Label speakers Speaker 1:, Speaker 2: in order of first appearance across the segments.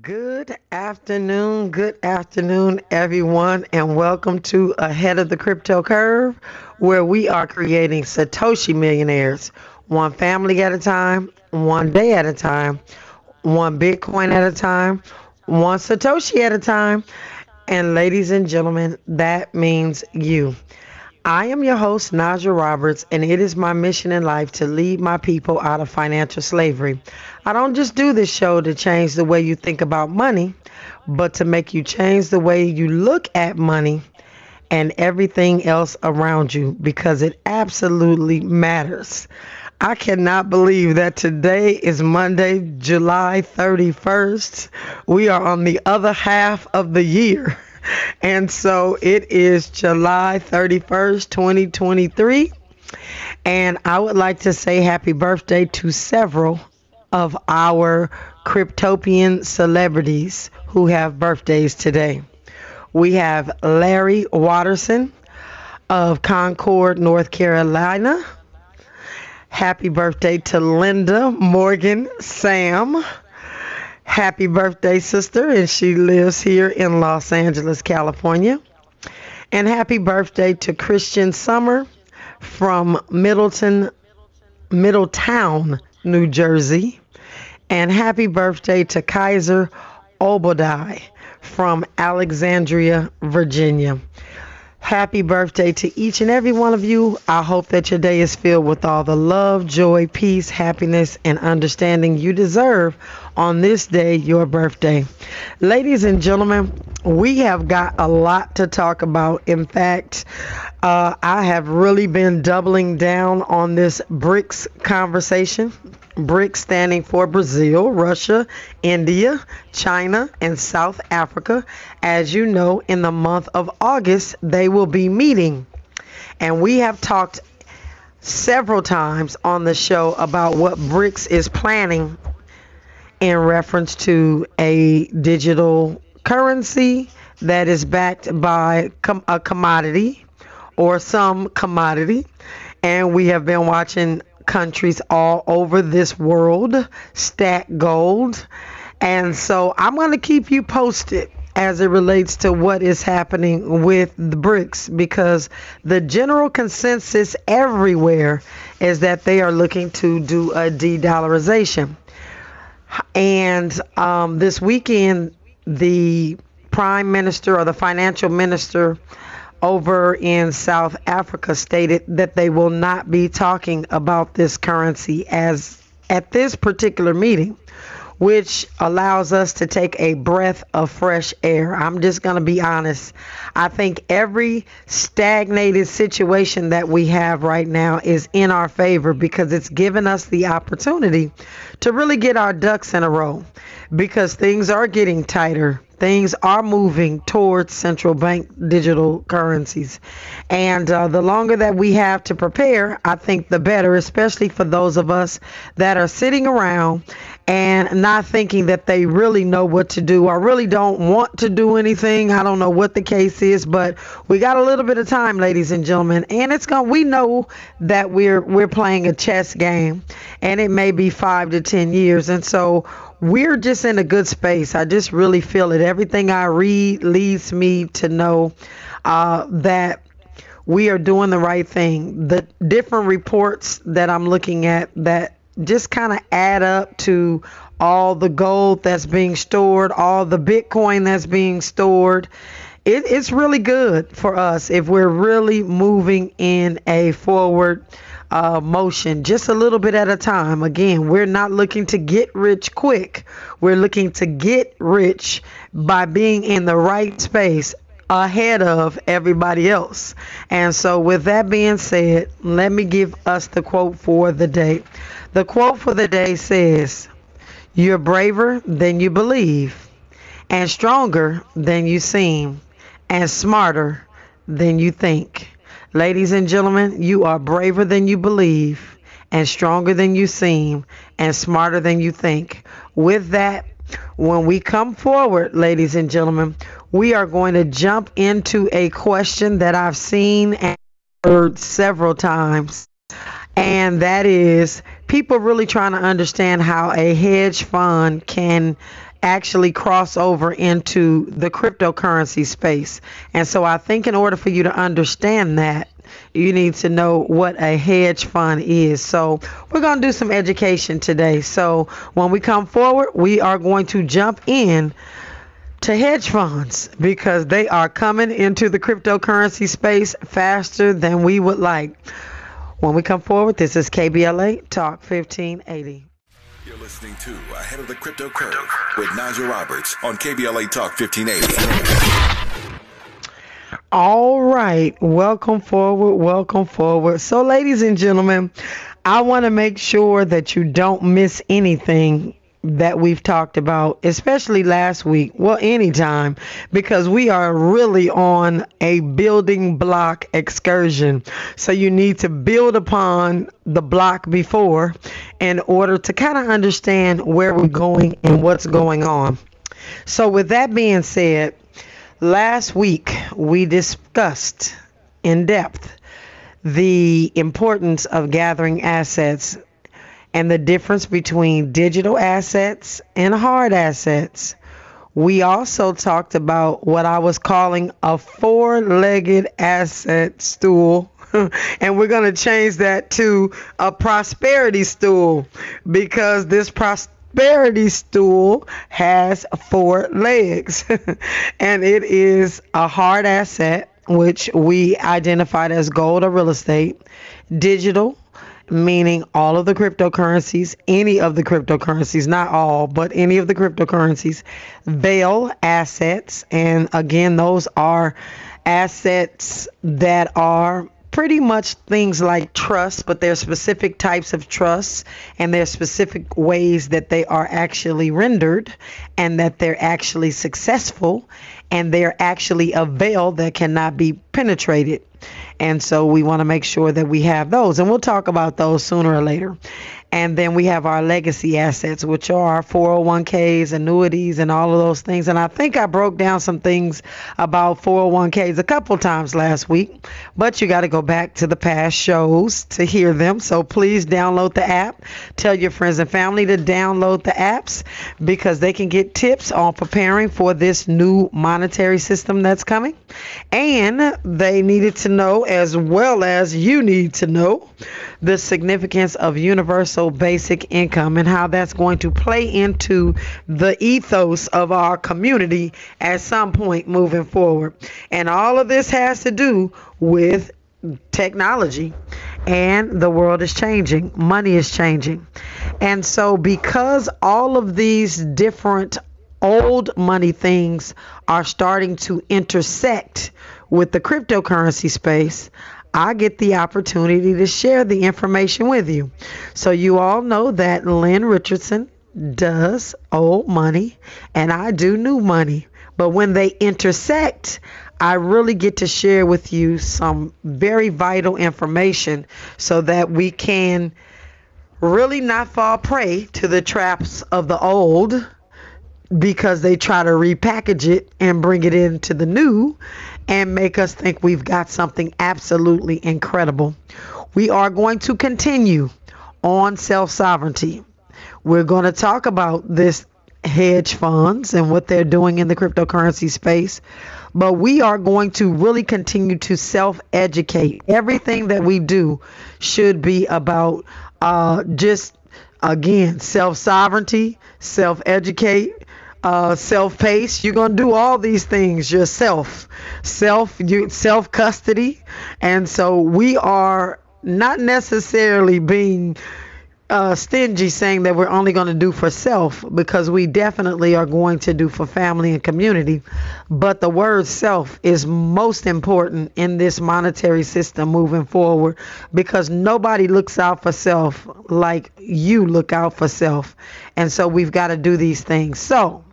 Speaker 1: Good afternoon, good afternoon, everyone, and welcome to Ahead of the Crypto Curve, where we are creating Satoshi millionaires, one family at a time, one day at a time, one Bitcoin at a time, one Satoshi at a time. And ladies and gentlemen, that means you. I am your host, Najah Roberts, and it is my mission in life to lead my people out of financial slavery. I don't just do this show to change the way you think about money, but to make you change the way you look at money and everything else around you because it absolutely matters. I cannot believe that today is Monday, July 31st. We are on the other half of the year. And so it is July 31st, 2023. And I would like to say happy birthday to several of our Cryptopian celebrities who have birthdays today. We have Larry Watterson of Concord, North Carolina. Happy birthday to Linda Morgan Sam Happy birthday, sister, and she lives here in Los Angeles, California. And happy birthday to Christian Summer from Middleton, Middletown, New Jersey. And happy birthday to Kaiser Obadiah from Alexandria, Virginia. Happy birthday to each and every one of you. I hope that your day is filled with all the love, joy, peace, happiness, and understanding you deserve on this day, your birthday. Ladies and gentlemen, we have got a lot to talk about. In fact, uh, I have really been doubling down on this BRICS conversation. BRICS standing for Brazil, Russia, India, China, and South Africa. As you know, in the month of August, they will be meeting. And we have talked several times on the show about what BRICS is planning in reference to a digital currency that is backed by com- a commodity or some commodity. And we have been watching countries all over this world stack gold. And so I'm going to keep you posted as it relates to what is happening with the BRICS because the general consensus everywhere is that they are looking to do a de dollarization. And um, this weekend, the prime minister or the financial minister over in South Africa stated that they will not be talking about this currency as at this particular meeting, which allows us to take a breath of fresh air. I'm just going to be honest. I think every stagnated situation that we have right now is in our favor because it's given us the opportunity to really get our ducks in a row because things are getting tighter things are moving towards central bank digital currencies. And uh, the longer that we have to prepare, I think the better, especially for those of us that are sitting around and not thinking that they really know what to do or really don't want to do anything. I don't know what the case is, but we got a little bit of time, ladies and gentlemen, and it's going we know that we're we're playing a chess game and it may be 5 to 10 years. And so we're just in a good space. I just really feel it. Everything I read leads me to know uh, that we are doing the right thing. The different reports that I'm looking at that just kind of add up to all the gold that's being stored, all the Bitcoin that's being stored. It, it's really good for us if we're really moving in a forward uh, motion just a little bit at a time. Again, we're not looking to get rich quick. We're looking to get rich by being in the right space ahead of everybody else. And so, with that being said, let me give us the quote for the day. The quote for the day says, You're braver than you believe, and stronger than you seem, and smarter than you think. Ladies and gentlemen, you are braver than you believe, and stronger than you seem, and smarter than you think. With that, when we come forward, ladies and gentlemen, we are going to jump into a question that I've seen and heard several times. And that is people really trying to understand how a hedge fund can actually cross over into the cryptocurrency space. And so I think in order for you to understand that, you need to know what a hedge fund is. So, we're going to do some education today. So, when we come forward, we are going to jump in to hedge funds because they are coming into the cryptocurrency space faster than we would like. When we come forward, this is KBLA Talk 1580.
Speaker 2: You're listening to Ahead of the Crypto Curve with Najah Roberts on KBLA Talk 1580.
Speaker 1: All right, welcome forward, welcome forward. So, ladies and gentlemen, I want to make sure that you don't miss anything that we've talked about, especially last week, well, anytime, because we are really on a building block excursion. So you need to build upon the block before in order to kind of understand where we're going and what's going on. So, with that being said, last week we discussed in depth the importance of gathering assets and the difference between digital assets and hard assets. We also talked about what I was calling a four legged asset stool. and we're going to change that to a prosperity stool because this prosperity stool has four legs. and it is a hard asset, which we identified as gold or real estate, digital, meaning all of the cryptocurrencies, any of the cryptocurrencies, not all, but any of the cryptocurrencies, veil assets. And again, those are assets that are pretty much things like trust, but they're specific types of trusts and there are specific ways that they are actually rendered and that they're actually successful and they're actually a veil that cannot be penetrated. And so we want to make sure that we have those. And we'll talk about those sooner or later. And then we have our legacy assets, which are 401ks, annuities, and all of those things. And I think I broke down some things about 401ks a couple times last week, but you got to go back to the past shows to hear them. So please download the app. Tell your friends and family to download the apps because they can get tips on preparing for this new monetary system that's coming. And they needed to know, as well as you need to know, the significance of universal basic income and how that's going to play into the ethos of our community at some point moving forward. And all of this has to do with technology and the world is changing, money is changing. And so, because all of these different old money things are starting to intersect with the cryptocurrency space, I get the opportunity to share the information with you. So, you all know that Lynn Richardson does old money and I do new money. But when they intersect, I really get to share with you some very vital information so that we can really not fall prey to the traps of the old because they try to repackage it and bring it into the new and make us think we've got something absolutely incredible. We are going to continue on self sovereignty. We're going to talk about this hedge funds and what they're doing in the cryptocurrency space. But we are going to really continue to self educate. Everything that we do should be about uh, just, again, self sovereignty, self educate, uh, self-paced. You're gonna do all these things yourself, self you self custody, and so we are not necessarily being uh, stingy saying that we're only going to do for self because we definitely are going to do for family and community. But the word self is most important in this monetary system moving forward because nobody looks out for self like you look out for self. And so we've got to do these things. So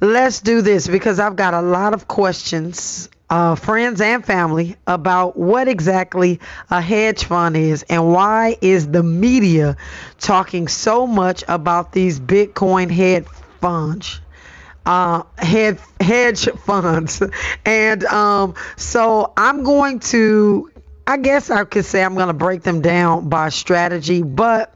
Speaker 1: let's do this because I've got a lot of questions uh, friends and family about what exactly a hedge fund is and why is the media talking so much about these Bitcoin hedge funds. Uh, hedge funds. And um, so I'm going to, I guess I could say I'm going to break them down by strategy, but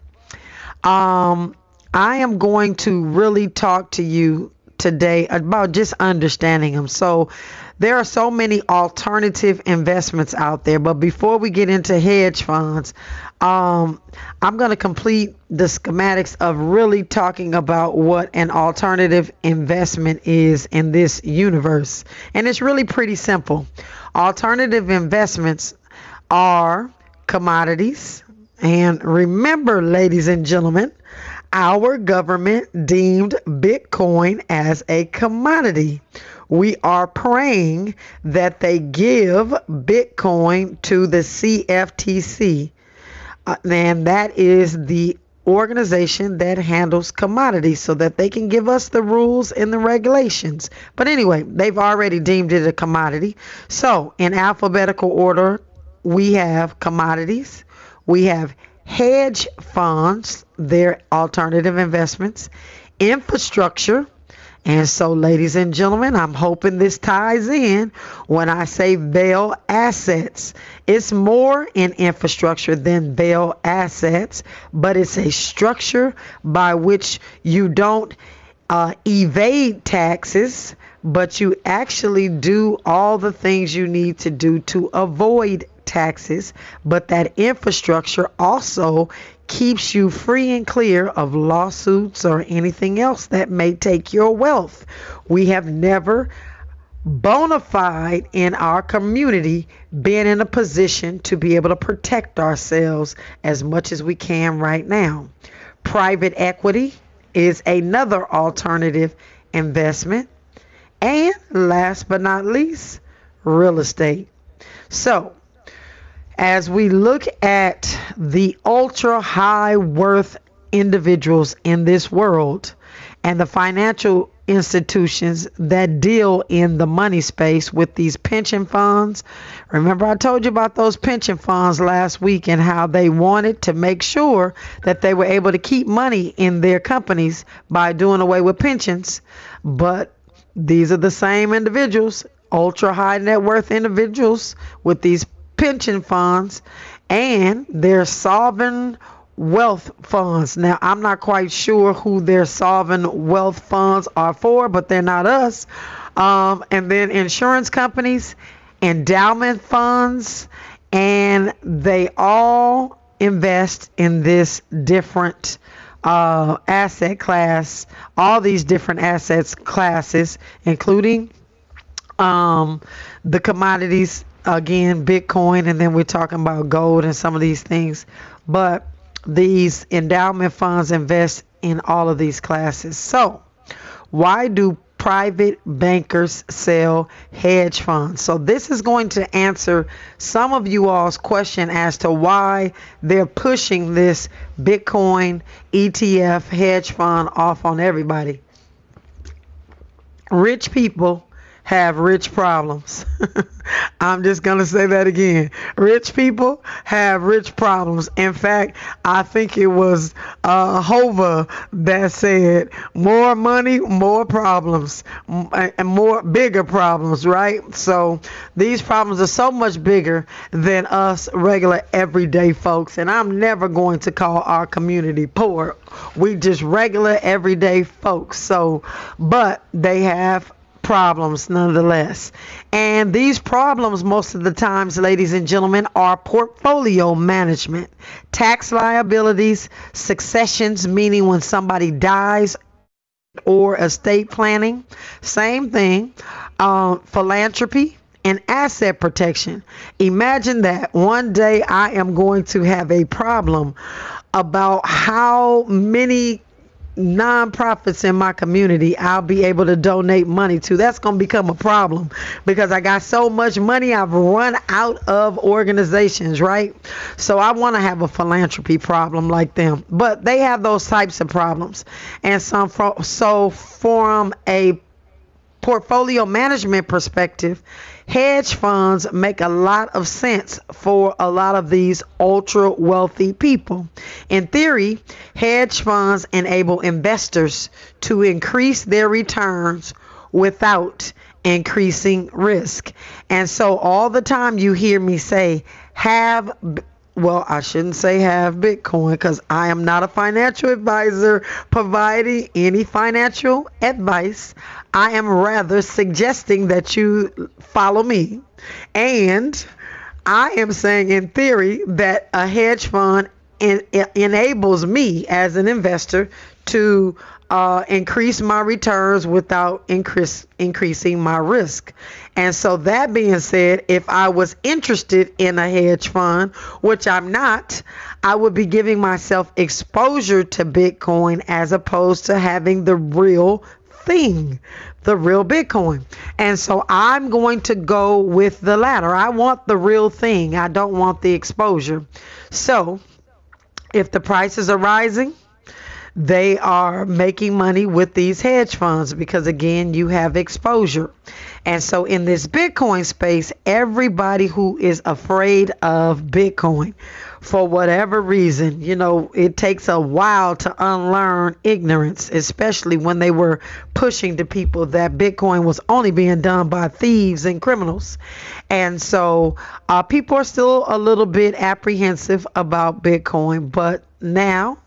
Speaker 1: um, I am going to really talk to you today about just understanding them. So, there are so many alternative investments out there, but before we get into hedge funds, um, I'm going to complete the schematics of really talking about what an alternative investment is in this universe. And it's really pretty simple. Alternative investments are commodities. And remember, ladies and gentlemen, our government deemed Bitcoin as a commodity. We are praying that they give Bitcoin to the CFTC. Uh, and that is the organization that handles commodities so that they can give us the rules and the regulations. But anyway, they've already deemed it a commodity. So, in alphabetical order, we have commodities, we have hedge funds, their alternative investments, infrastructure, and so, ladies and gentlemen, I'm hoping this ties in when I say veil assets. It's more in infrastructure than veil assets, but it's a structure by which you don't uh, evade taxes, but you actually do all the things you need to do to avoid taxes. But that infrastructure also keeps you free and clear of lawsuits or anything else that may take your wealth. We have never bona fide in our community been in a position to be able to protect ourselves as much as we can right now. Private equity is another alternative investment. And last but not least, real estate. So, as we look at the ultra high worth individuals in this world and the financial institutions that deal in the money space with these pension funds. Remember, I told you about those pension funds last week and how they wanted to make sure that they were able to keep money in their companies by doing away with pensions. But these are the same individuals, ultra high net worth individuals with these pension funds and their sovereign wealth funds. Now, I'm not quite sure who their sovereign wealth funds are for, but they're not us. Um, and then insurance companies, endowment funds, and they all invest in this different uh, asset class, all these different assets classes, including um, the commodities again Bitcoin, and then we're talking about gold and some of these things. But these endowment funds invest in all of these classes. So, why do private bankers sell hedge funds? So, this is going to answer some of you all's question as to why they're pushing this Bitcoin ETF hedge fund off on everybody. Rich people have rich problems. I'm just going to say that again. Rich people have rich problems. In fact, I think it was uh, Hova that said, more money, more problems, and more bigger problems, right? So these problems are so much bigger than us regular everyday folks. And I'm never going to call our community poor. We just regular everyday folks. So, but they have problems nonetheless. And these problems, most of the times, ladies and gentlemen, are portfolio management, tax liabilities, successions, meaning when somebody dies, or estate planning. Same thing. Uh, philanthropy and asset protection. Imagine that one day I am going to have a problem about how many nonprofits in my community I'll be able to donate money to. That's going to become a problem because I got so much money I've run out of organizations, right? So I want to have a philanthropy problem like them. But they have those types of problems. And some so from a portfolio management perspective, hedge funds make a lot of sense for a lot of these ultra wealthy people. In theory, hedge funds enable investors to increase their returns without increasing risk. And so all the time you hear me say, have well, I shouldn't say have Bitcoin because I am not a financial advisor providing any financial advice. I am rather suggesting that you follow me. And I am saying, in theory, that a hedge fund en- enables me as an investor to uh, increase my returns without increase, increasing my risk. And so, that being said, if I was interested in a hedge fund, which I'm not, I would be giving myself exposure to Bitcoin as opposed to having the real thing, the real Bitcoin. And so I'm going to go with the latter. I want the real thing, I don't want the exposure. So if the prices are rising, they are making money with these hedge funds because again you have exposure. And so in this bitcoin space everybody who is afraid of bitcoin for whatever reason you know it takes a while to unlearn ignorance especially when they were pushing to people that bitcoin was only being done by thieves and criminals. And so uh, people are still a little bit apprehensive about bitcoin but now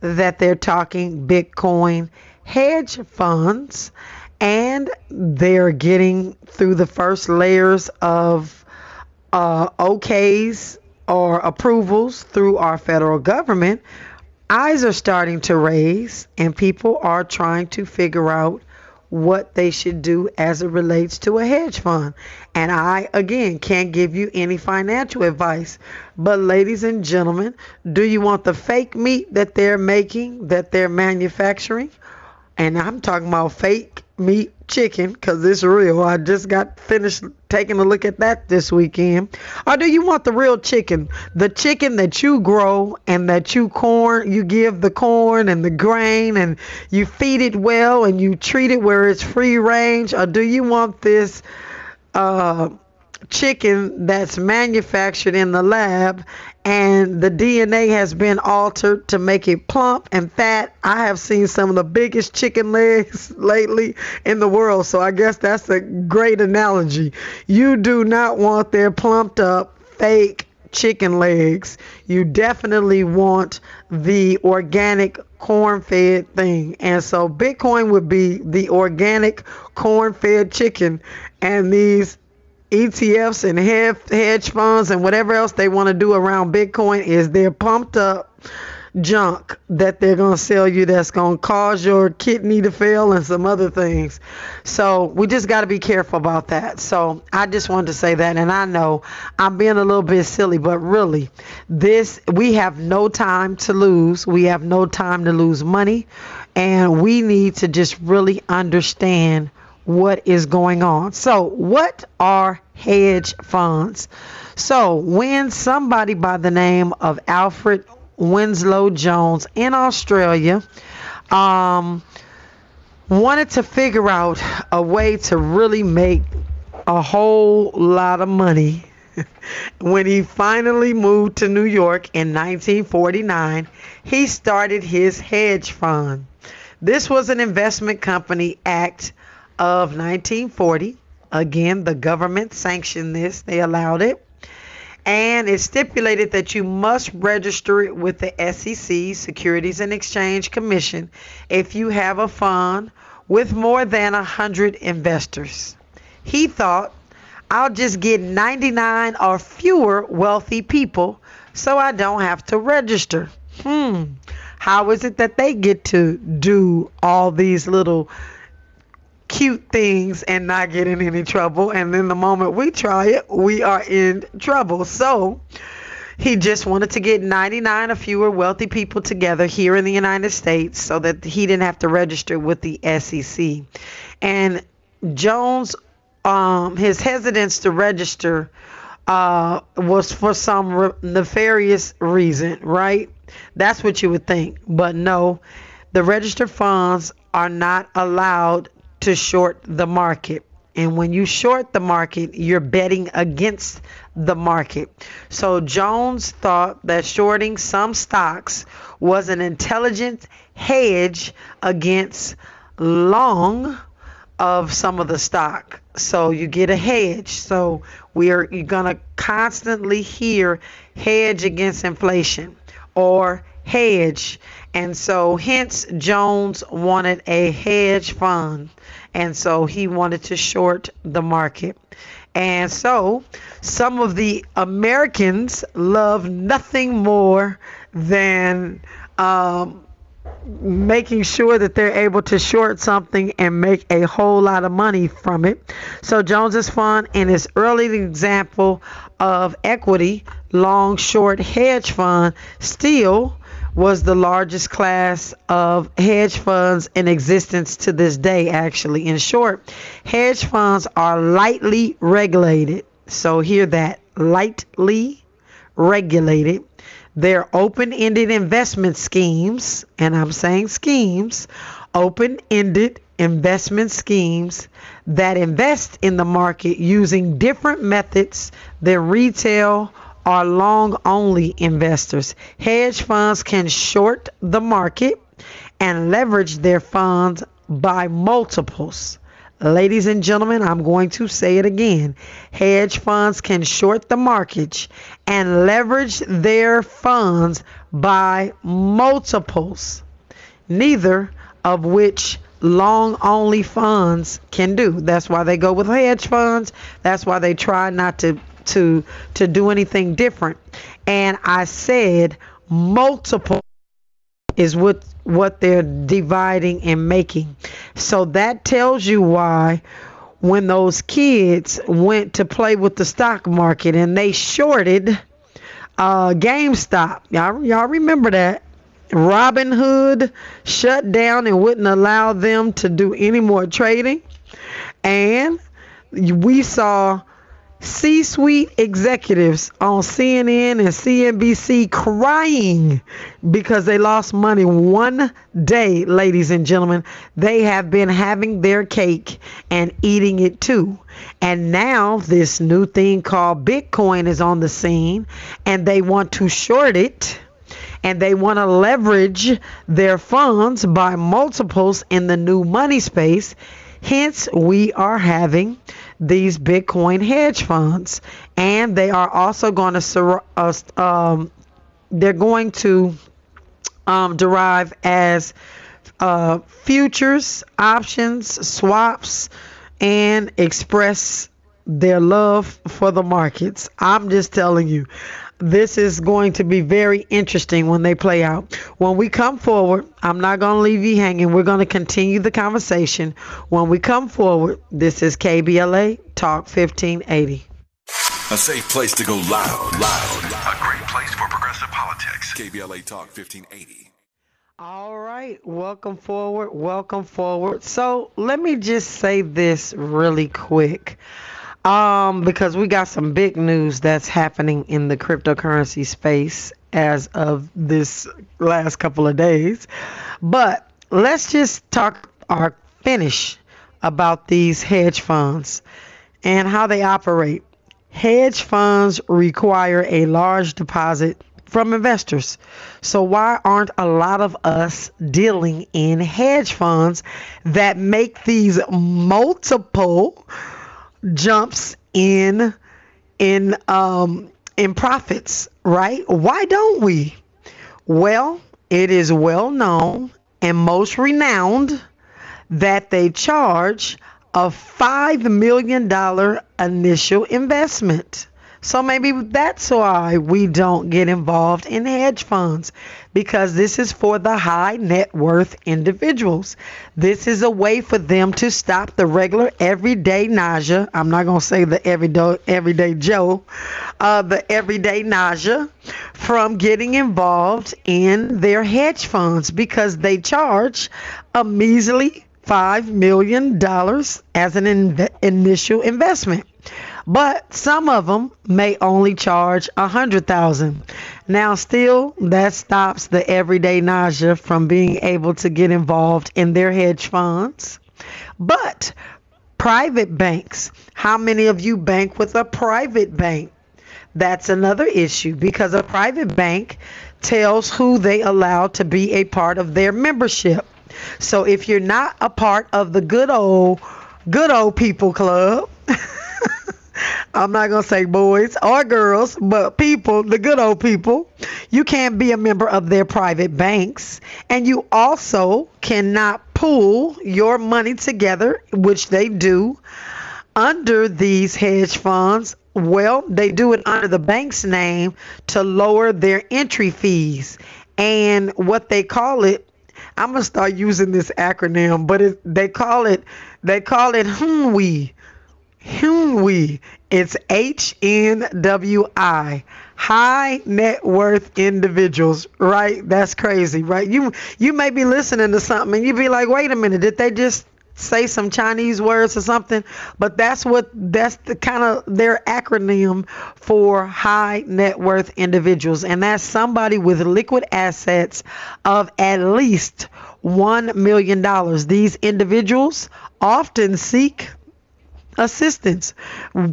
Speaker 1: that they're talking Bitcoin hedge funds and they're getting through the first layers of uh, OKs or approvals through our federal government. Eyes are starting to raise, and people are trying to figure out what they should do as it relates to a hedge fund. And I, again, can't give you any financial advice. But, ladies and gentlemen, do you want the fake meat that they're making, that they're manufacturing? And I'm talking about fake meat chicken because it's real. I just got finished taking a look at that this weekend. Or do you want the real chicken? The chicken that you grow and that you corn, you give the corn and the grain and you feed it well and you treat it where it's free range? Or do you want this uh, chicken that's manufactured in the lab and the DNA has been altered to make it plump and fat. I have seen some of the biggest chicken legs lately in the world, so I guess that's a great analogy. You do not want their plumped up fake chicken legs. You definitely want the organic corn fed thing. And so Bitcoin would be the organic corn fed chicken and these ETFs and hedge funds and whatever else they want to do around Bitcoin is they're pumped up junk that they're going to sell you that's going to cause your kidney to fail and some other things. So we just got to be careful about that. So I just wanted to say that. And I know I'm being a little bit silly, but really, this, we have no time to lose. We have no time to lose money. And we need to just really understand what is going on. So, what are hedge funds? So, when somebody by the name of Alfred Winslow Jones in Australia um, wanted to figure out a way to really make a whole lot of money. when he finally moved to New York in 1949, he started his hedge fund. This was an investment company act of 1940. Again, the government sanctioned this, they allowed it. And it stipulated that you must register it with the SEC, Securities and Exchange Commission, if you have a fund with more than 100 investors. He thought, I'll just get 99 or fewer wealthy people so I don't have to register. Hmm. How is it that they get to do all these little cute things and not get in any trouble. And then the moment we try it, we are in trouble. So he just wanted to get 99 or fewer wealthy people together here in the United States so that he didn't have to register with the SEC. And Jones, um, his hesitance to register uh, was for some re- nefarious reason, right? That's what you would think. But no, the registered funds are not allowed to short the market. And when you short the market, you're betting against the market. So Jones thought that shorting some stocks was an intelligent hedge against long of some of the stock. So you get a hedge. So we are you're gonna constantly hear hedge against inflation or hedge. And so hence Jones wanted a hedge fund. And so he wanted to short the market. And so some of the Americans love nothing more than um, making sure that they're able to short something and make a whole lot of money from it. So Jones's Fund, in its early example of equity, long short hedge fund, still was the largest class of hedge funds in existence to this day, actually. In short, hedge funds are lightly regulated. So, hear that lightly regulated. They're open ended investment schemes, and I'm saying schemes, open ended investment schemes that invest in the market using different methods than retail are long only investors. Hedge funds can short the market and leverage their funds by multiples. Ladies and gentlemen, I'm going to say it again. Hedge funds can short the market and leverage their funds by multiples, neither of which long only funds can do. That's why they go with hedge funds. That's why they try not to to to do anything different. And I said multiple is what what they're dividing and making. So that tells you why when those kids went to play with the stock market and they shorted uh, GameStop. Y'all, y'all remember that? Robinhood shut down and wouldn't allow them to do any more trading. And we saw C suite executives on CNN and CNBC crying because they lost money one day, ladies and gentlemen. They have been having their cake and eating it too. And now this new thing called Bitcoin is on the scene and they want to short it and they want to leverage their funds by multiples in the new money space. Hence, we are having these Bitcoin hedge funds, and they are also going to uh, um, they're going to um, derive as uh, futures, options, swaps, and express their love for the markets. I'm just telling you, this is going to be very interesting when they play out. When we come forward, I'm not going to leave you hanging. We're going to continue the conversation. When we come forward, this is KBLA Talk 1580.
Speaker 2: A safe place to go loud, loud. A great place for progressive politics. KBLA Talk 1580.
Speaker 1: All right, welcome forward, welcome forward. So let me just say this really quick. Um, because we got some big news that's happening in the cryptocurrency space as of this last couple of days. But let's just talk or finish about these hedge funds and how they operate. Hedge funds require a large deposit from investors. So, why aren't a lot of us dealing in hedge funds that make these multiple jumps in in um in profits, right? Why don't we? Well, it is well known and most renowned that they charge a $5 million initial investment. So maybe that's why we don't get involved in hedge funds because this is for the high net worth individuals. This is a way for them to stop the regular everyday nausea. I'm not going to say the everyday everyday Joe, uh, the everyday nausea from getting involved in their hedge funds because they charge a measly $5 million as an in- initial investment but some of them may only charge a hundred thousand. Now, still, that stops the everyday nausea from being able to get involved in their hedge funds. But private banks, how many of you bank with a private bank? That's another issue because a private bank tells who they allow to be a part of their membership. So if you're not a part of the good old good old people club. I'm not going to say boys or girls, but people, the good old people. You can't be a member of their private banks. And you also cannot pool your money together, which they do under these hedge funds. Well, they do it under the bank's name to lower their entry fees. And what they call it, I'm gonna start using this acronym, but it, they call it they call it HNWI. It's H N W I. High net worth individuals, right? That's crazy, right? You you may be listening to something and you'd be like, wait a minute, did they just say some Chinese words or something, but that's what that's the kind of their acronym for high net worth individuals, and that's somebody with liquid assets of at least one million dollars. These individuals often seek assistance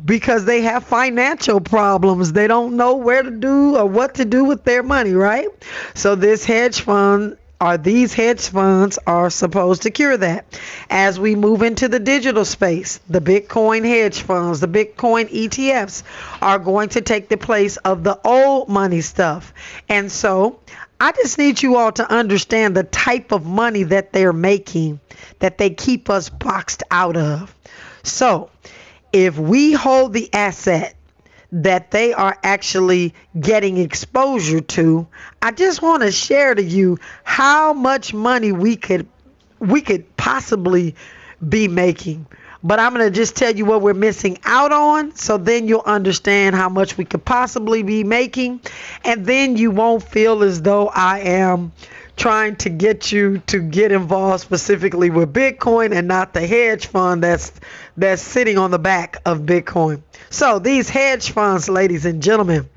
Speaker 1: because they have financial problems. They don't know where to do or what to do with their money, right? So this hedge fund are these hedge funds are supposed to cure that. As we move into the digital space, the Bitcoin hedge funds, the Bitcoin ETFs are going to take the place of the old money stuff. And so I just need you all to understand the type of money that they're making that they keep us boxed out of. So if we hold the asset that they are actually getting exposure to. I just want to share to you how much money we could we could possibly be making. But I'm going to just tell you what we're missing out on so then you'll understand how much we could possibly be making and then you won't feel as though I am trying to get you to get involved specifically with Bitcoin and not the hedge fund that's that's sitting on the back of Bitcoin. So these hedge funds, ladies and gentlemen,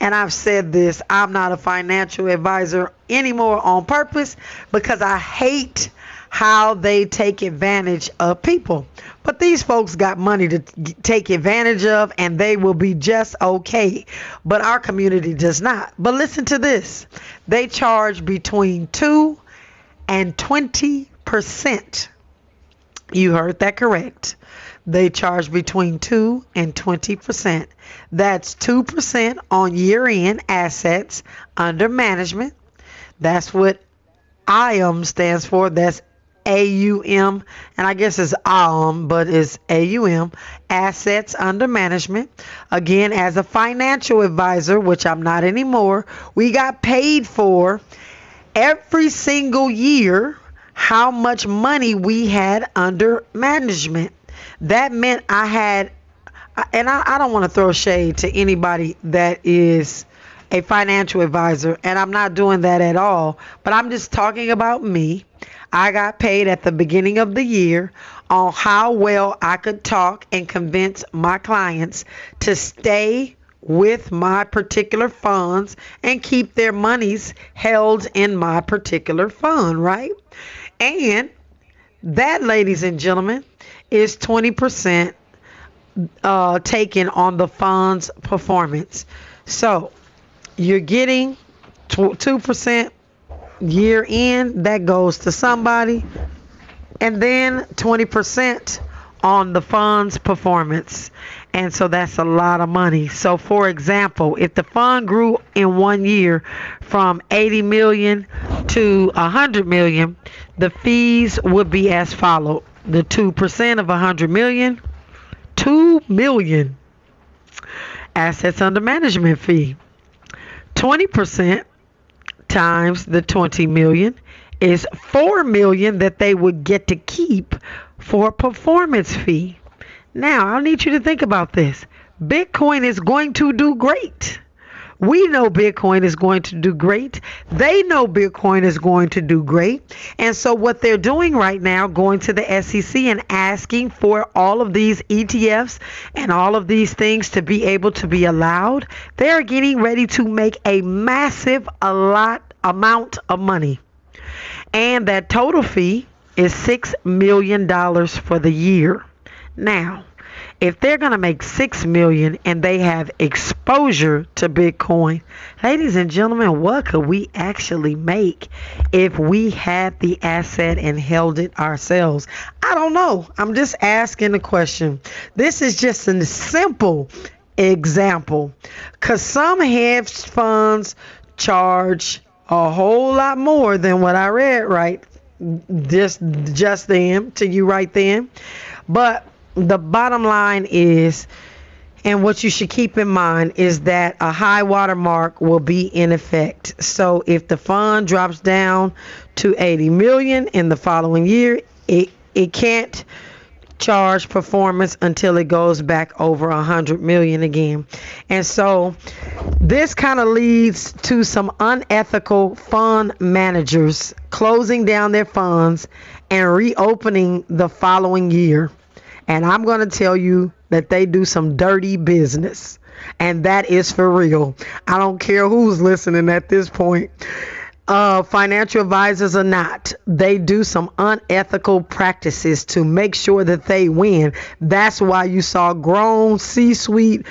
Speaker 1: and I've said this, I'm not a financial advisor anymore on purpose because I hate how they take advantage of people. But these folks got money to take advantage of and they will be just okay. But our community does not. But listen to this they charge between 2 and 20%. You heard that correct. They charge between 2 and 20%. That's 2% on year end assets under management. That's what IAM stands for. That's AUM, and I guess it's AUM, but it's AUM, assets under management. Again, as a financial advisor, which I'm not anymore, we got paid for every single year how much money we had under management. That meant I had, and I, I don't want to throw shade to anybody that is a financial advisor, and I'm not doing that at all, but I'm just talking about me. I got paid at the beginning of the year on how well I could talk and convince my clients to stay with my particular funds and keep their monies held in my particular fund, right? And that, ladies and gentlemen, is 20% uh, taken on the fund's performance. So you're getting 2% year end, that goes to somebody. And then 20% on the fund's performance. And so that's a lot of money. So for example, if the fund grew in one year from 80 million to 100 million, the fees would be as follow. The 2% of 100 million, 2 million assets under management fee. 20% times the 20 million is 4 million that they would get to keep for a performance fee. Now, I need you to think about this. Bitcoin is going to do great. We know Bitcoin is going to do great. They know Bitcoin is going to do great. And so, what they're doing right now, going to the SEC and asking for all of these ETFs and all of these things to be able to be allowed, they are getting ready to make a massive a lot amount of money. And that total fee is $6 million for the year. Now, if they're going to make 6 million and they have exposure to Bitcoin, ladies and gentlemen, what could we actually make if we had the asset and held it ourselves? I don't know. I'm just asking the question. This is just a simple example cuz some hedge funds charge a whole lot more than what I read right just just then to you right then. But the bottom line is, and what you should keep in mind is that a high water mark will be in effect. So if the fund drops down to 80 million in the following year, it it can't charge performance until it goes back over 100 million again. And so this kind of leads to some unethical fund managers closing down their funds and reopening the following year. And I'm going to tell you that they do some dirty business. And that is for real. I don't care who's listening at this point uh, financial advisors or not, they do some unethical practices to make sure that they win. That's why you saw grown C suite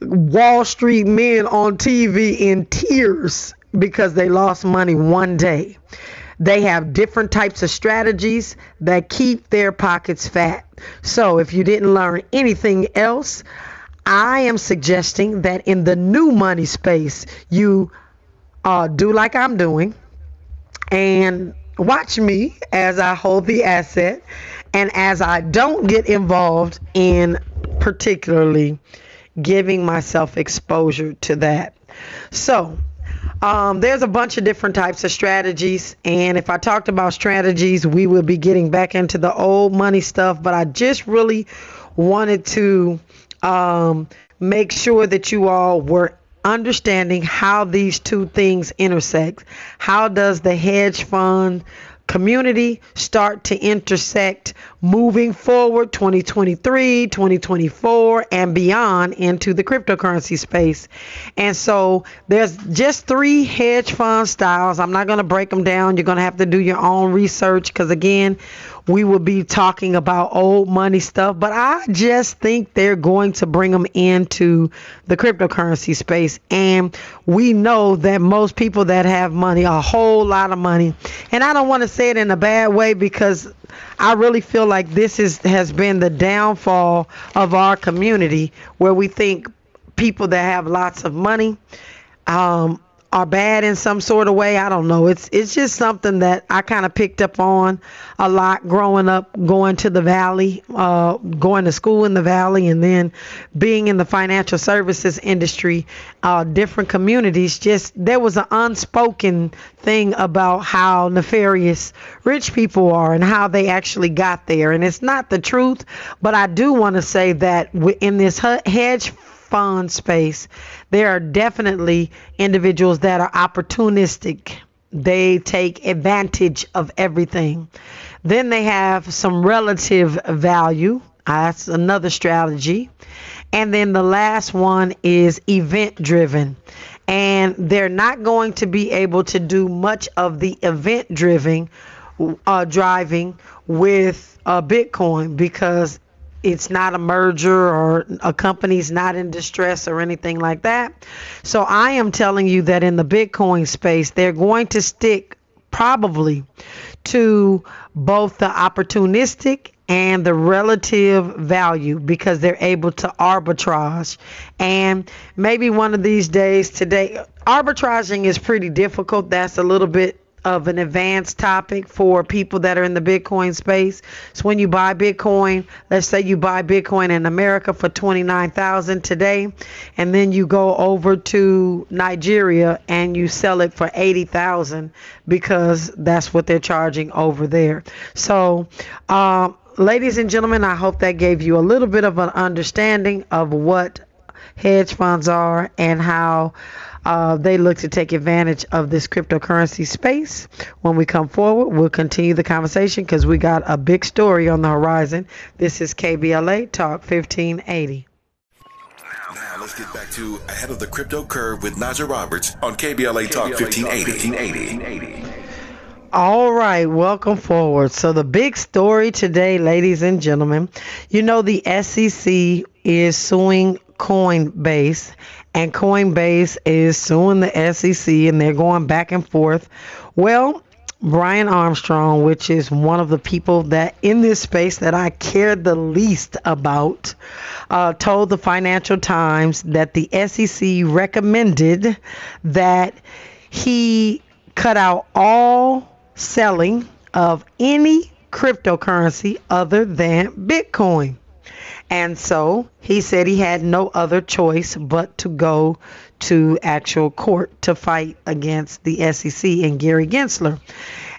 Speaker 1: Wall Street men on TV in tears because they lost money one day. They have different types of strategies that keep their pockets fat. So, if you didn't learn anything else, I am suggesting that in the new money space, you uh, do like I'm doing and watch me as I hold the asset and as I don't get involved in particularly giving myself exposure to that. So, um, there's a bunch of different types of strategies, and if I talked about strategies, we will be getting back into the old money stuff. But I just really wanted to um, make sure that you all were understanding how these two things intersect. How does the hedge fund community start to intersect moving forward 2023, 2024 and beyond into the cryptocurrency space. And so there's just three hedge fund styles. I'm not going to break them down. You're going to have to do your own research cuz again, we will be talking about old money stuff, but I just think they're going to bring them into the cryptocurrency space. And we know that most people that have money, a whole lot of money, and I don't want to say it in a bad way because I really feel like this is has been the downfall of our community where we think people that have lots of money um, are bad in some sort of way. I don't know. It's it's just something that I kind of picked up on a lot growing up, going to the valley, uh, going to school in the valley, and then being in the financial services industry, uh, different communities. Just there was an unspoken thing about how nefarious rich people are and how they actually got there, and it's not the truth. But I do want to say that in this hedge fund space, there are definitely individuals that are opportunistic. They take advantage of everything. Then they have some relative value. That's another strategy. And then the last one is event driven. And they're not going to be able to do much of the event driven uh, driving with uh, Bitcoin because it's not a merger or a company's not in distress or anything like that. So I am telling you that in the Bitcoin space, they're going to stick probably to both the opportunistic and the relative value because they're able to arbitrage. And maybe one of these days today, arbitraging is pretty difficult. That's a little bit of an advanced topic for people that are in the Bitcoin space. So when you buy Bitcoin, let's say you buy Bitcoin in America for 29,000 today and then you go over to Nigeria and you sell it for 80,000 because that's what they're charging over there. So, um, ladies and gentlemen, I hope that gave you a little bit of an understanding of what hedge funds are and how uh, they look to take advantage of this cryptocurrency space. When we come forward, we'll continue the conversation because we got a big story on the horizon. This is KBLA Talk 1580.
Speaker 2: Now let's get back to Ahead of the Crypto Curve with Najah Roberts on KBLA Talk 1580.
Speaker 1: All right, welcome forward. So, the big story today, ladies and gentlemen, you know, the SEC is suing Coinbase, and Coinbase is suing the SEC, and they're going back and forth. Well, Brian Armstrong, which is one of the people that in this space that I care the least about, uh, told the Financial Times that the SEC recommended that he cut out all selling of any cryptocurrency other than Bitcoin. And so he said he had no other choice but to go to actual court to fight against the SEC and Gary Gensler.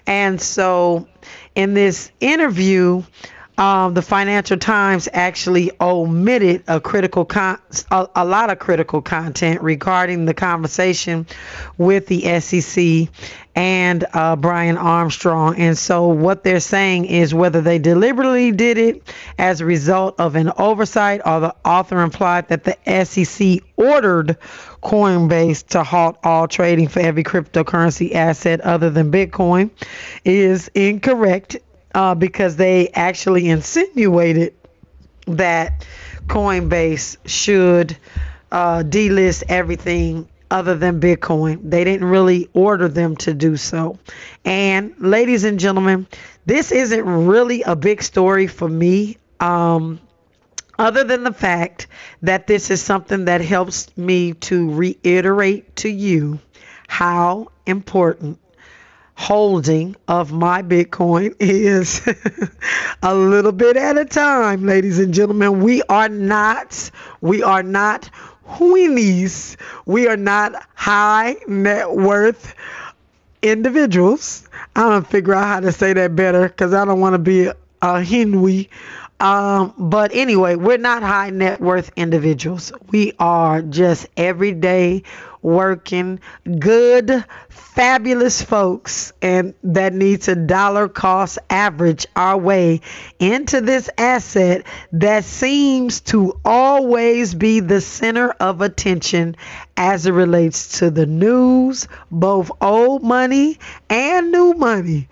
Speaker 1: And so in this interview, um, the Financial Times actually omitted a critical con- a, a, lot of critical content regarding the conversation with the SEC and uh, Brian Armstrong. And so what they're saying is whether they deliberately did it as a result of an oversight or the author implied that the SEC ordered Coinbase to halt all trading for every cryptocurrency asset other than Bitcoin is incorrect uh, because they actually insinuated that Coinbase should uh, delist everything other than Bitcoin. They didn't really order them to do so. And ladies and gentlemen, this isn't really a big story for me. Um, other than the fact that this is something that helps me to reiterate to you how important holding of my Bitcoin is a little bit at a time, ladies and gentlemen. We are not, we are not weenies. We are not high net worth individuals. I don't figure out how to say that better because I don't want to be a, a. Um, but anyway, we're not high net worth individuals. We are just everyday working, good, fabulous folks, and that needs a dollar cost average our way into this asset that seems to always be the center of attention as it relates to the news, both old money and new money.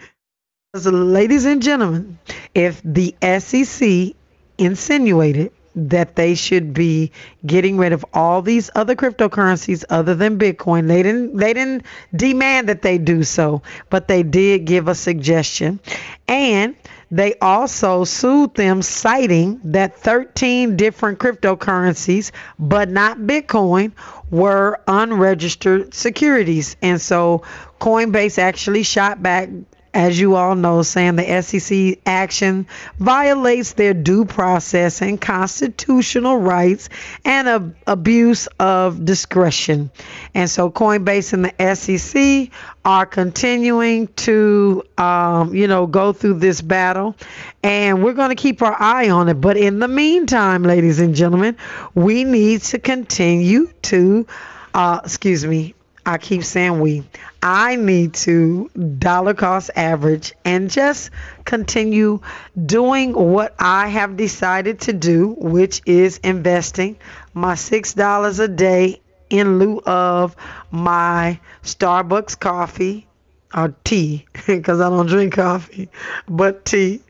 Speaker 1: Ladies and gentlemen, if the SEC insinuated that they should be getting rid of all these other cryptocurrencies other than Bitcoin. They didn't they didn't demand that they do so, but they did give a suggestion. And they also sued them citing that 13 different cryptocurrencies, but not Bitcoin, were unregistered securities. And so Coinbase actually shot back as you all know, saying the SEC action violates their due process and constitutional rights and a, abuse of discretion. And so Coinbase and the SEC are continuing to, um, you know, go through this battle. And we're going to keep our eye on it. But in the meantime, ladies and gentlemen, we need to continue to, uh, excuse me, I keep saying we. I need to dollar cost average and just continue doing what I have decided to do, which is investing my $6 a day in lieu of my Starbucks coffee or tea, because I don't drink coffee, but tea.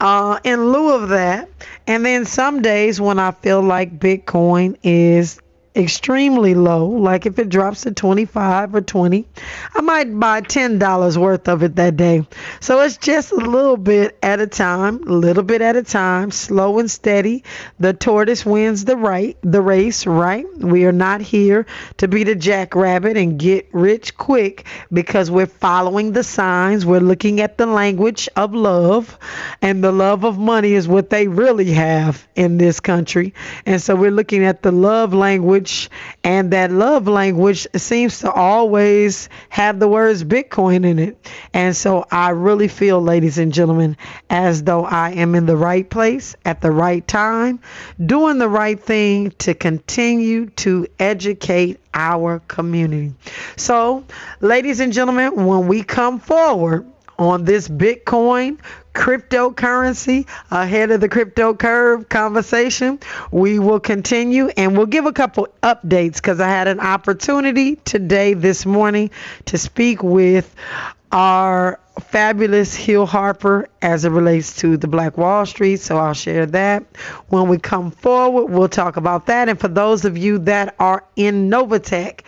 Speaker 1: Uh, in lieu of that, and then some days when I feel like Bitcoin is extremely low, like if it drops to 25 or 20, I might buy $10 worth of it that day. So it's just a little bit at a time, a little bit at a time, slow and steady. The tortoise wins the right, the race, right? We are not here to be the jackrabbit and get rich quick because we're following the signs. We're looking at the language of love, and the love of money is what they really have in this country. And so we're looking at the love language language, and that love language seems to always have the words Bitcoin in it. And so I really feel, ladies and gentlemen, as though I am in the right place at the right time, doing the right thing to continue to educate our community. So, ladies and gentlemen, when we come forward, on this Bitcoin cryptocurrency ahead of the crypto curve conversation. We will continue and we'll give a couple updates because I had an opportunity today, this morning, to speak with our fabulous Hill Harper as it relates to the Black Wall Street. So I'll share that. When we come forward, we'll talk about that. And for those of you that are in Novatech,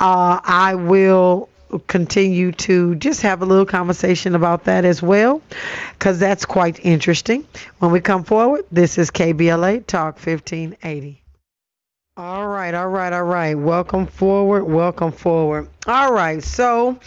Speaker 1: uh, I will continue to just have a little conversation about that as well because that's quite interesting. When we come forward, this is KBLA Talk 1580. All right, all right, all right. Welcome forward, welcome forward. All right, so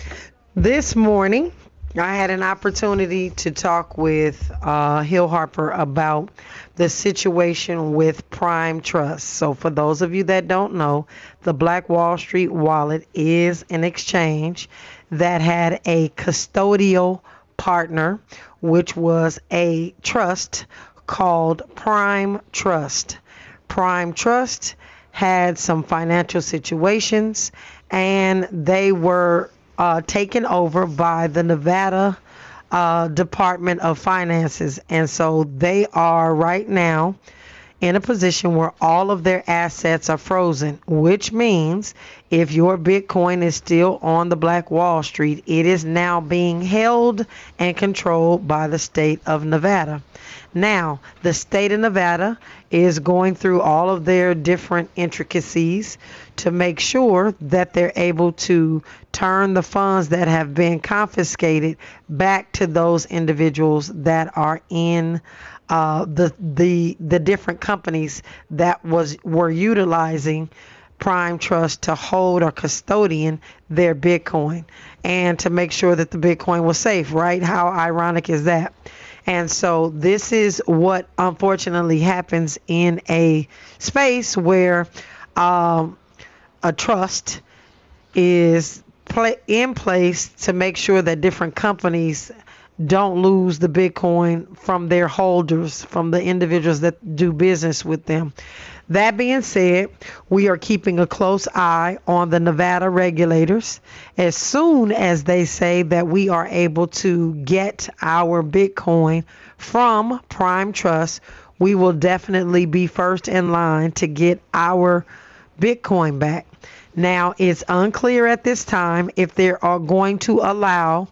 Speaker 1: this morning, I had an opportunity to talk with uh, Hill Harper about the situation with Prime Trust. So, for those of you that don't know, the Black Wall Street wallet is an exchange that had a custodial partner, which was a trust called Prime Trust. Prime Trust had some financial situations and they were uh, taken over by the Nevada uh, Department of Finances. And so they are right now in a position where all of their assets are frozen, which means if your Bitcoin is still on the Black Wall Street, it is now being held and controlled by the state of Nevada. Now, the state of Nevada is going through all of their different intricacies to make sure that they're able to turn the funds that have been confiscated back to those individuals that are in uh, the the the different companies that was were utilizing Prime Trust to hold or custodian their Bitcoin and to make sure that the Bitcoin was safe, right? How ironic is that? And so this is what unfortunately happens in a space where um, a trust is in place to make sure that different companies don't lose the Bitcoin from their holders, from the individuals that do business with them. That being said, we are keeping a close eye on the Nevada regulators. As soon as they say that we are able to get our Bitcoin from Prime Trust, we will definitely be first in line to get our Bitcoin back. Now, it's unclear at this time if they are going to allow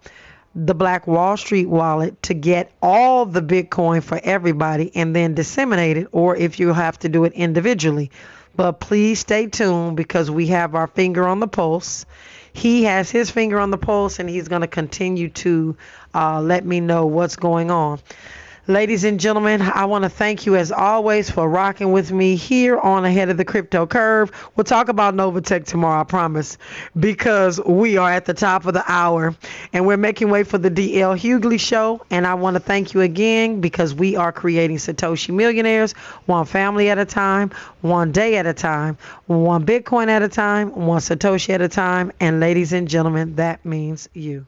Speaker 1: the Black Wall Street wallet to get all the Bitcoin for everybody and then disseminate it, or if you have to do it individually. But please stay tuned because we have our finger on the pulse. He has his finger on the pulse and he's going to continue to uh, let me know what's going on. Ladies and gentlemen, I want to thank you as always for rocking with me here on Ahead of the Crypto Curve. We'll talk about Novatech tomorrow, I promise, because we are at the top of the hour and we're making way for the DL Hughley show. And I want to thank you again because we are creating Satoshi millionaires one family at a time, one day at a time, one Bitcoin at a time, one Satoshi at a time. And ladies and gentlemen, that means you.